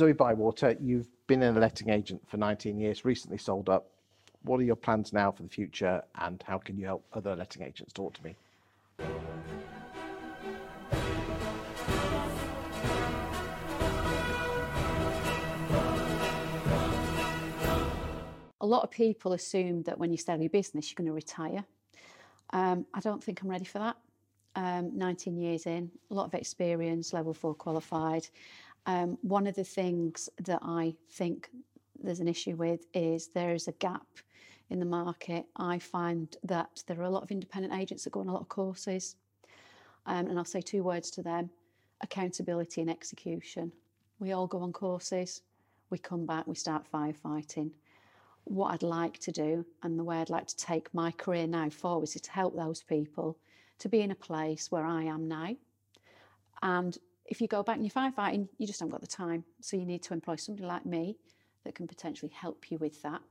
Zoe Bywater, you've been a letting agent for 19 years, recently sold up. What are your plans now for the future, and how can you help other letting agents? Talk to me. A lot of people assume that when you sell your business, you're going to retire. Um, I don't think I'm ready for that. Um, 19 years in, a lot of experience, level four qualified. Um, one of the things that I think there's an issue with is there is a gap in the market. I find that there are a lot of independent agents that go on a lot of courses. Um, and I'll say two words to them accountability and execution. We all go on courses, we come back, we start firefighting what I'd like to do and the way I'd like to take my career now forward is to help those people to be in a place where I am now. And if you go back and you're firefighting, you just haven't got the time. So you need to employ somebody like me that can potentially help you with that.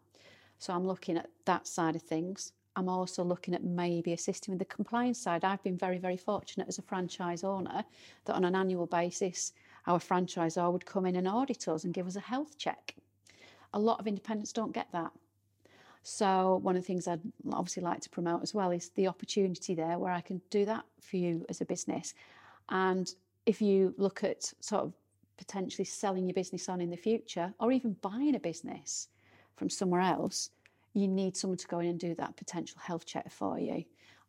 So I'm looking at that side of things. I'm also looking at maybe assisting with the compliance side. I've been very, very fortunate as a franchise owner that on an annual basis, our franchisor would come in and audit us and give us a health check. A lot of independents don't get that. So one of the things I'd obviously like to promote as well is the opportunity there where I can do that for you as a business. And if you look at sort of potentially selling your business on in the future or even buying a business from somewhere else, you need someone to go in and do that potential health check for you.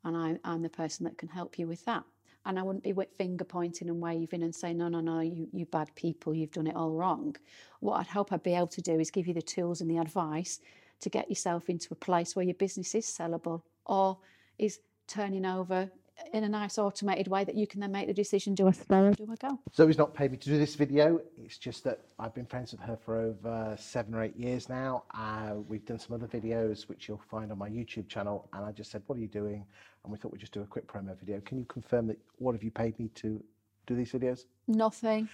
And I, I'm the person that can help you with that and I wouldn't be finger pointing and waving and saying, no, no, no, you, you bad people, you've done it all wrong. What I'd hope I'd be able to do is give you the tools and the advice to get yourself into a place where your business is sellable or is turning over in a nice automated way that you can then make the decision do I stay or do I go? Zoe's not paid me to do this video. It's just that I've been friends with her for over seven or eight years now. Uh, we've done some other videos which you'll find on my YouTube channel. And I just said, What are you doing? And we thought we'd just do a quick promo video. Can you confirm that what have you paid me to do these videos? Nothing.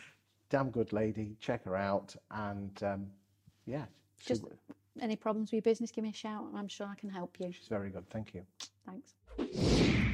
Damn good lady. Check her out. And um, yeah. Just any problems with your business, give me a shout. I'm sure I can help you. She's very good. Thank you. Thanks.